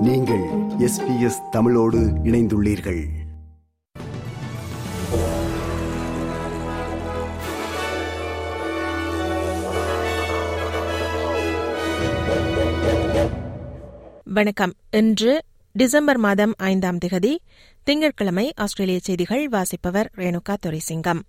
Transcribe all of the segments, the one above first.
நீங்கள் எஸ்பிஎஸ் தமிழோடு இணைந்துள்ளீர்கள். வணக்கம். இன்று டிசம்பர் மாதம் ஐந்தாம் திகதி திங்கட்கிழமை ஆஸ்திரேலிய செய்திகள் வாசிப்பவர் ரேணுகா துரைசிங்கம்.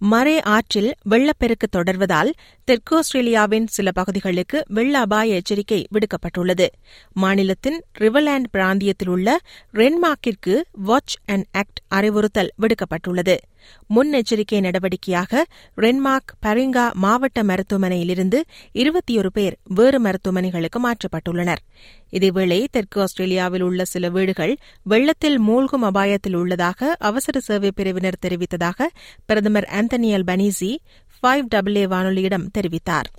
மரே ஆற்றில் வெள்ளப்பெருக்கு தொடர்வதால் தெற்கு ஆஸ்திரேலியாவின் சில பகுதிகளுக்கு வெள்ள அபாய எச்சரிக்கை விடுக்கப்பட்டுள்ளது. மாநிலத்தின் ரிவர்லேண்ட் பிராந்தியத்தில் உள்ள ரென்மார்க்கிற்கு வாட்ச் அண்ட் ஆக்ட் அறிவுறுத்தல் விடுக்கப்பட்டுள்ளது. முன்னெச்சரிக்கை நடவடிக்கையாக ரென்மார்க் பரிங்கா மாவட்ட மருத்துவமனையிலிருந்து இருபத்தியொரு பேர் வேறு மருத்துவமனைகளுக்கு மாற்றப்பட்டுள்ளனர். இதேவேளை தெற்கு ஆஸ்திரேலியாவில் உள்ள சில வீடுகள் வெள்ளத்தில் மூழ்கும் அபாயத்தில் உள்ளதாக அவசர சேவை பிரிவினர் தெரிவித்ததாக பிரதமர் Anthony Albanese five double A வானொலியிடம் தெரிவித்தார்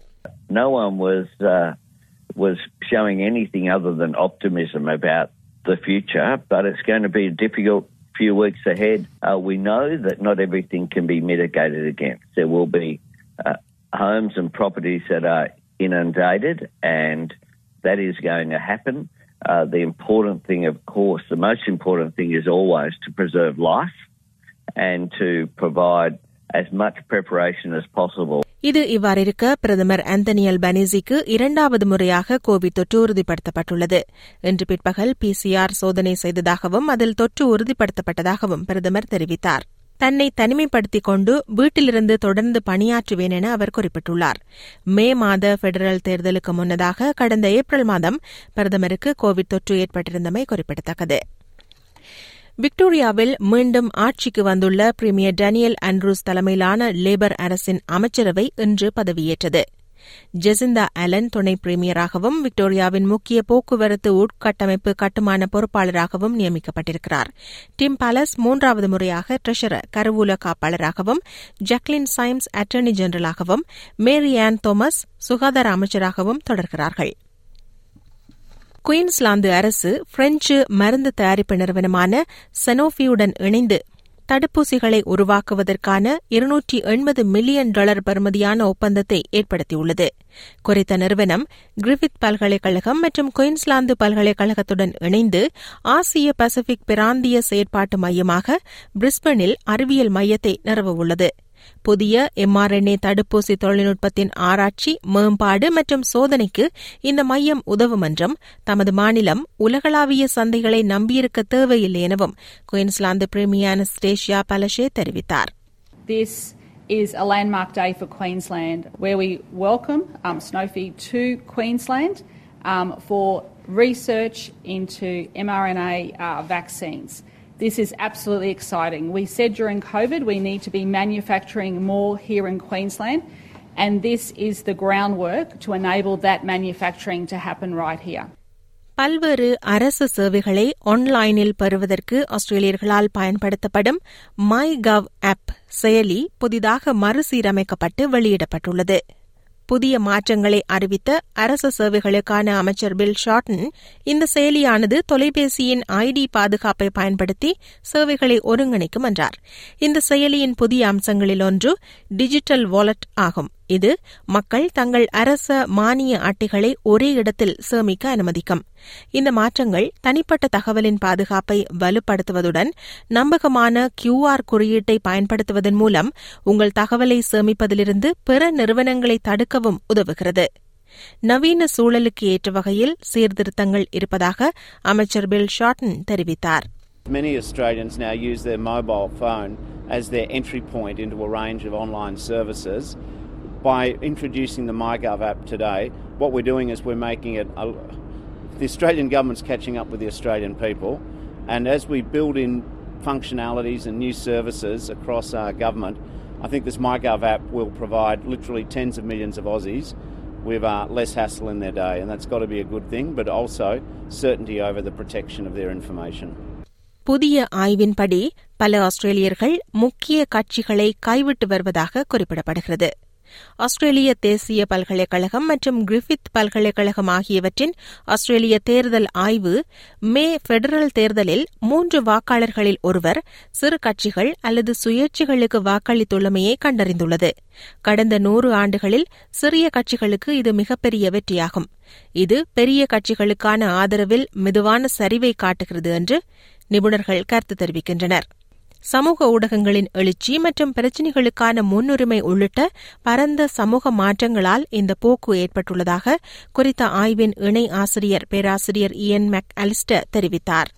no one was uh, was showing anything other than optimism about the future, but it's going to be a difficult few weeks ahead. Uh, we know that not everything can be mitigated against. There will be uh, homes and properties that are inundated, and that is going to happen. Uh, the important thing, of course, the most important thing is always to preserve life and to provide as much preparation as possible. இது இவ்வாறிருக்க பிரதமர் Anthony அல்பனீசிக்கு இரண்டாவது முறையாக Covid தொற்று உறுதிப்படுத்தப்பட்டுள்ளது. இன்று பிற்பகல் PCR சோதனை செய்ததாகவும் அதில் தொற்று உறுதிப்படுத்தப்பட்டதாகவும் பிரதமர் தெரிவித்தார். தன்னை தனிமைப்படுத்திக் கொண்டு வீட்டிலிருந்து தொடர்ந்து பணியாற்றுவேன் என அவர் குறிப்பிட்டுள்ளார். மே மாத பெடரல் தேர்தலுக்கு முன்னதாக கடந்த ஏப்ரல் மாதம் பிரதமருக்கு கோவிட் தொற்று ஏற்பட்டிருந்தமை குறிப்பிடத்தக்கது. விக்டோரியாவில் மீண்டும் ஆட்சிக்கு வந்துள்ள பிரிமியர் டேனியல் ஆண்ட்ரூஸ் தலைமையிலான லேபர் அரசின் அமைச்சரவை இன்று பதவியேற்றது. ஜெசிந்தா அலன் துணை பிரீமியராகவும் விக்டோரியாவின் முக்கிய போக்குவரத்து உட்கட்டமைப்பு கட்டுமான பொறுப்பாளராகவும் நியமிக்கப்பட்டிருக்கிறார். டிம் பாலஸ் மூன்றாவது முறையாக ட்ரெஷரர் கருவூல காப்பாளராகவும் ஜக்லின் சைம்ஸ் அட்டர்னி ஜெனரலாகவும் மேரி ஆன் தோமஸ் சுகாதார அமைச்சராகவும் தொடர்கிறார்கள். குயின்ஸ்லாந்து அரசு பிரெஞ்சு மருந்து தயாரிப்பு நிறுவனமான செனோஃபியுடன் இணைந்து தடுப்பூசிகளை உருவாக்குவதற்கான இருநூற்றி எண்பது மில்லியன் டாலர் பெறுமதியான ஒப்பந்தத்தை ஏற்படுத்தியுள்ளது. குறித்த நிறுவனம் கிரிஃபித் பல்கலைக்கழகம் மற்றும் குயின்ஸ்லாந்து பல்கலைக்கழகத்துடன் இணைந்து ஆசிய பசிபிக் பிராந்திய செயற்பாட்டு மையமாக பிரிஸ்பனில் அறிவியல் மையத்தை நிறுவவுள்ளது. புதிய எம்ஆர்என்ஏ தடுப்பூசி தொழில்நுட்பத்தின் ஆராய்ச்சி மேம்பாடு மற்றும் சோதனைக்கு இந்த மையம் உதவும் என்றும் தமது மாநிலம் உலகளாவிய சந்தைகளை நம்பியிருக்க தேவையில்லை எனவும் குயின்ஸ்லாந்து பிரீமியர் அனஸ்டேஷியா பலஷே தெரிவித்தார் This is a landmark day for Queensland where we welcome um, Sanofi to Queensland um, for research into mRNA uh, vaccines. This is absolutely exciting. We said during COVID we need to be manufacturing more here in Queensland, and this is the groundwork to enable that manufacturing to happen right here. பல்வேறு அரசு சேவைகளை ஆன்லைனில் பெறுவதற்கு ஆஸ்திரேலியர்களால் பயன்படுத்தப்படும் my gov app செயலி புதிதாக மறுசீரமைக்கப்பட்டு வெளியிடப்பட்டுள்ளது புதிய மாற்றங்களை அறிவித்த அரசு சேவைகளுக்கான அமைச்சர் பில் ஷார்டன் இந்த செயலியானது தொலைபேசியின் ஐடி பாதுகாப்பை பயன்படுத்தி சேவைகளை ஒருங்கிணைக்கும் என்றார். இந்த செயலியின் புதிய அம்சங்களில் ஒன்று டிஜிட்டல் வாலெட் ஆகும். இது மக்கள் தங்கள் அரச மானிய அட்டைகளை ஒரே இடத்தில் சேமிக்க அனுமதிக்கும் இந்த மாற்றங்கள் தனிப்பட்ட தகவலின் பாதுகாப்பை வலுப்படுத்துவதுடன் நம்பகமான கியூஆர் குறியீட்டை பயன்படுத்துவதன் மூலம் உங்கள் தகவலை சேமிப்பதிலிருந்து பிற நிறுவனங்களை தடுக்கவும் உதவுகிறது நவீன சூழலுக்கு ஏற்ற வகையில் சீர்திருத்தங்கள் இருப்பதாக அமைச்சர் பில் ஷார்டன் தெரிவித்தார் Many Australians now use their mobile phone as their entry point into a range of online services. By introducing the MyGov app today, what we're doing is we're making it. A, the Australian government's catching up with the Australian people, and as we build in functionalities and new services across our government, I think this MyGov app will provide literally tens of millions of Aussies with uh, less hassle in their day, and that's got to be a good thing, but also certainty over the protection of their information. புதிய ஆய்வின்படி பல ஆஸ்திரேலியர்கள் முக்கிய கட்சிகளை கைவிட்டு வருவதாக குறிப்பிடப்படுகிறது ஆஸ்திரேலிய தேசிய பல்கலைக்கழகம் மற்றும் கிரிஃபித் பல்கலைக்கழகம் ஆகியவற்றின் ஆஸ்திரேலிய தேர்தல் ஆய்வு மே பெடரல் தேர்தலில் மூன்று வாக்காளர்களில் ஒருவர் சிறு கட்சிகள் அல்லது சுயேட்சைகளுக்கு வாக்களித்துள்ளமையை கண்டறிந்துள்ளது. கடந்த நூறு ஆண்டுகளில் சிறிய கட்சிகளுக்கு இது மிகப்பெரிய வெற்றியாகும். இது பெரிய கட்சிகளுக்கான ஆதரவில் மெதுவான சரிவை காட்டுகிறது என்று நிபுணர்கள் கருத்து தெரிவிக்கின்றனர். சமூக ஊடகங்களின் எழுச்சி மற்றும் பிரச்சினைகளுக்கான முன்னுரிமை உள்ளிட்ட பரந்த சமூக மாற்றங்களால் இந்த போக்கு ஏற்பட்டுள்ளதாக குறித்த ஆய்வின் இணை ஆசிரியர் பேராசிரியர் இயன் மெக் அலிஸ்டர் தெரிவித்தார்.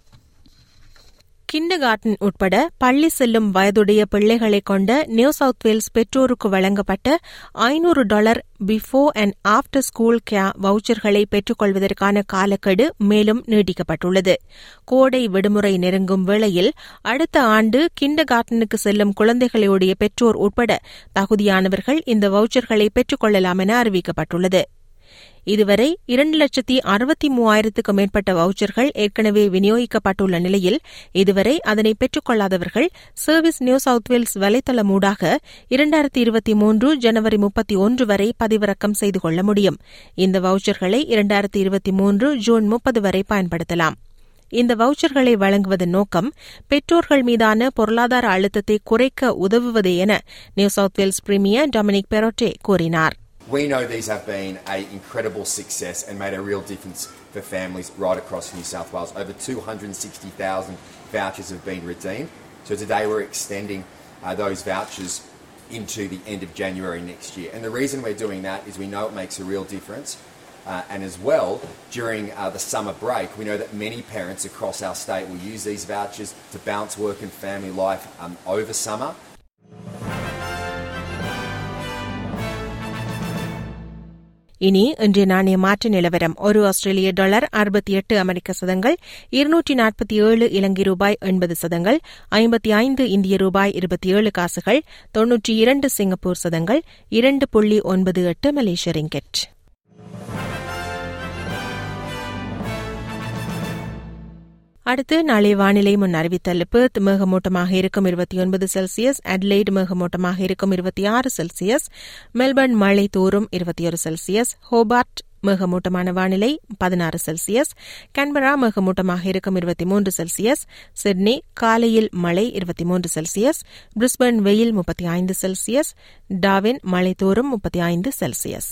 கிண்டகார்டன் உட்பட பள்ளி செல்லும் வயதுடைய பிள்ளைகளை கொண்ட நியூ சவுத் வேல்ஸ் பெற்றோருக்கு வழங்கப்பட்ட ஐநூறு dollar before and after school care வவுச்சர்களை பெற்றுக்கொள்வதற்கான காலக்கெடு மேலும் நீட்டிக்கப்பட்டுள்ளது. கோடை விடுமுறை நெருங்கும் வேளையில் அடுத்த ஆண்டு கிண்டகார்டனுக்கு செல்லும் குழந்தைகளுடைய பெற்றோர் உட்பட தகுதியானவர்கள் இந்த வவுச்சர்களை பெற்றுக்கொள்ளலாம் என அறிவிக்கப்பட்டுள்ளது. இதுவரை இரண்டு லட்சத்தி அறுபத்தி மூவாயிரத்துக்கும் மேற்பட்ட வவுச்சர்கள் ஏற்கனவே விநியோகிக்கப்பட்டுள்ள நிலையில் இதுவரை அதனை பெற்றுக்கொள்ளாதவர்கள் சர்வீஸ் நியூ சவுத் வேல்ஸ் வலைதளம் ஊடாக இரண்டாயிரத்தி இருபத்தி மூன்று ஜனவரி முப்பத்தி ஒன்று வரை பதிவிறக்கம் செய்து கொள்ள முடியும். இந்த வவுச்சர்களை இரண்டாயிரத்தி இருபத்தி மூன்று ஜூன் முப்பது வரை பயன்படுத்தலாம். இந்த வவுச்சர்களை வழங்குவதன் நோக்கம் பெற்றோர்கள் மீதான பொருளாதார அழுத்தத்தை குறைக்க உதவுவது என New South Wales premier Dominic Perrottet கூறினார். We know these have been an incredible success and made a real difference for families right across New South Wales. Over 260,000 vouchers have been redeemed. So today we're extending uh, those vouchers into the end of January next year. And the reason we're doing that is we know it makes a real difference. Uh, and as well, during uh, the summer break, we know that many parents across our state will use these vouchers to balance work and family life um, over summer. இனி இன்றைய நாணய மாற்று நிலவரம். ஒரு ஆஸ்திரேலிய dollar அறுபத்தி எட்டு அமெரிக்க சதங்கள் இருநூற்றி நாற்பத்தி ஏழு இலங்கை ரூபாய் எண்பது சதங்கள் ஐம்பத்தி ஐந்து இந்திய ரூபாய் இருபத்தி ஏழு காசுகள் தொன்னூற்றி இரண்டு சிங்கப்பூர் சதங்கள் இரண்டு புள்ளி ஒன்பது எட்டு மலேசிய ரிங்கெட். அடுத்து நாளை வானிலை முன் அறிவித்தல் பெர்த் மேகமூட்டமாக இருக்கும் இருபத்தி ஒன்பது செல்சியஸ் அட்லைட் மேகமூட்டமாக இருக்கும் இருபத்தி ஆறு செல்சியஸ் மெல்பர்ன் மழை தோறும் இருபத்தி ஒரு செல்சியஸ் ஹோபார்ட் மேகமூட்டமான வானிலை பதினாறு செல்சியஸ் கன்பரா மேகமூட்டமாக இருக்கும் இருபத்தி மூன்று செல்சியஸ் சிட்னி காலையில் மழை இருபத்தி மூன்று செல்சியஸ் பிரிஸ்பர்ன் வெயில் முப்பத்தி ஐந்து செல்சியஸ் டாவின் மழை தோறும் முப்பத்தி ஐந்து செல்சியஸ்.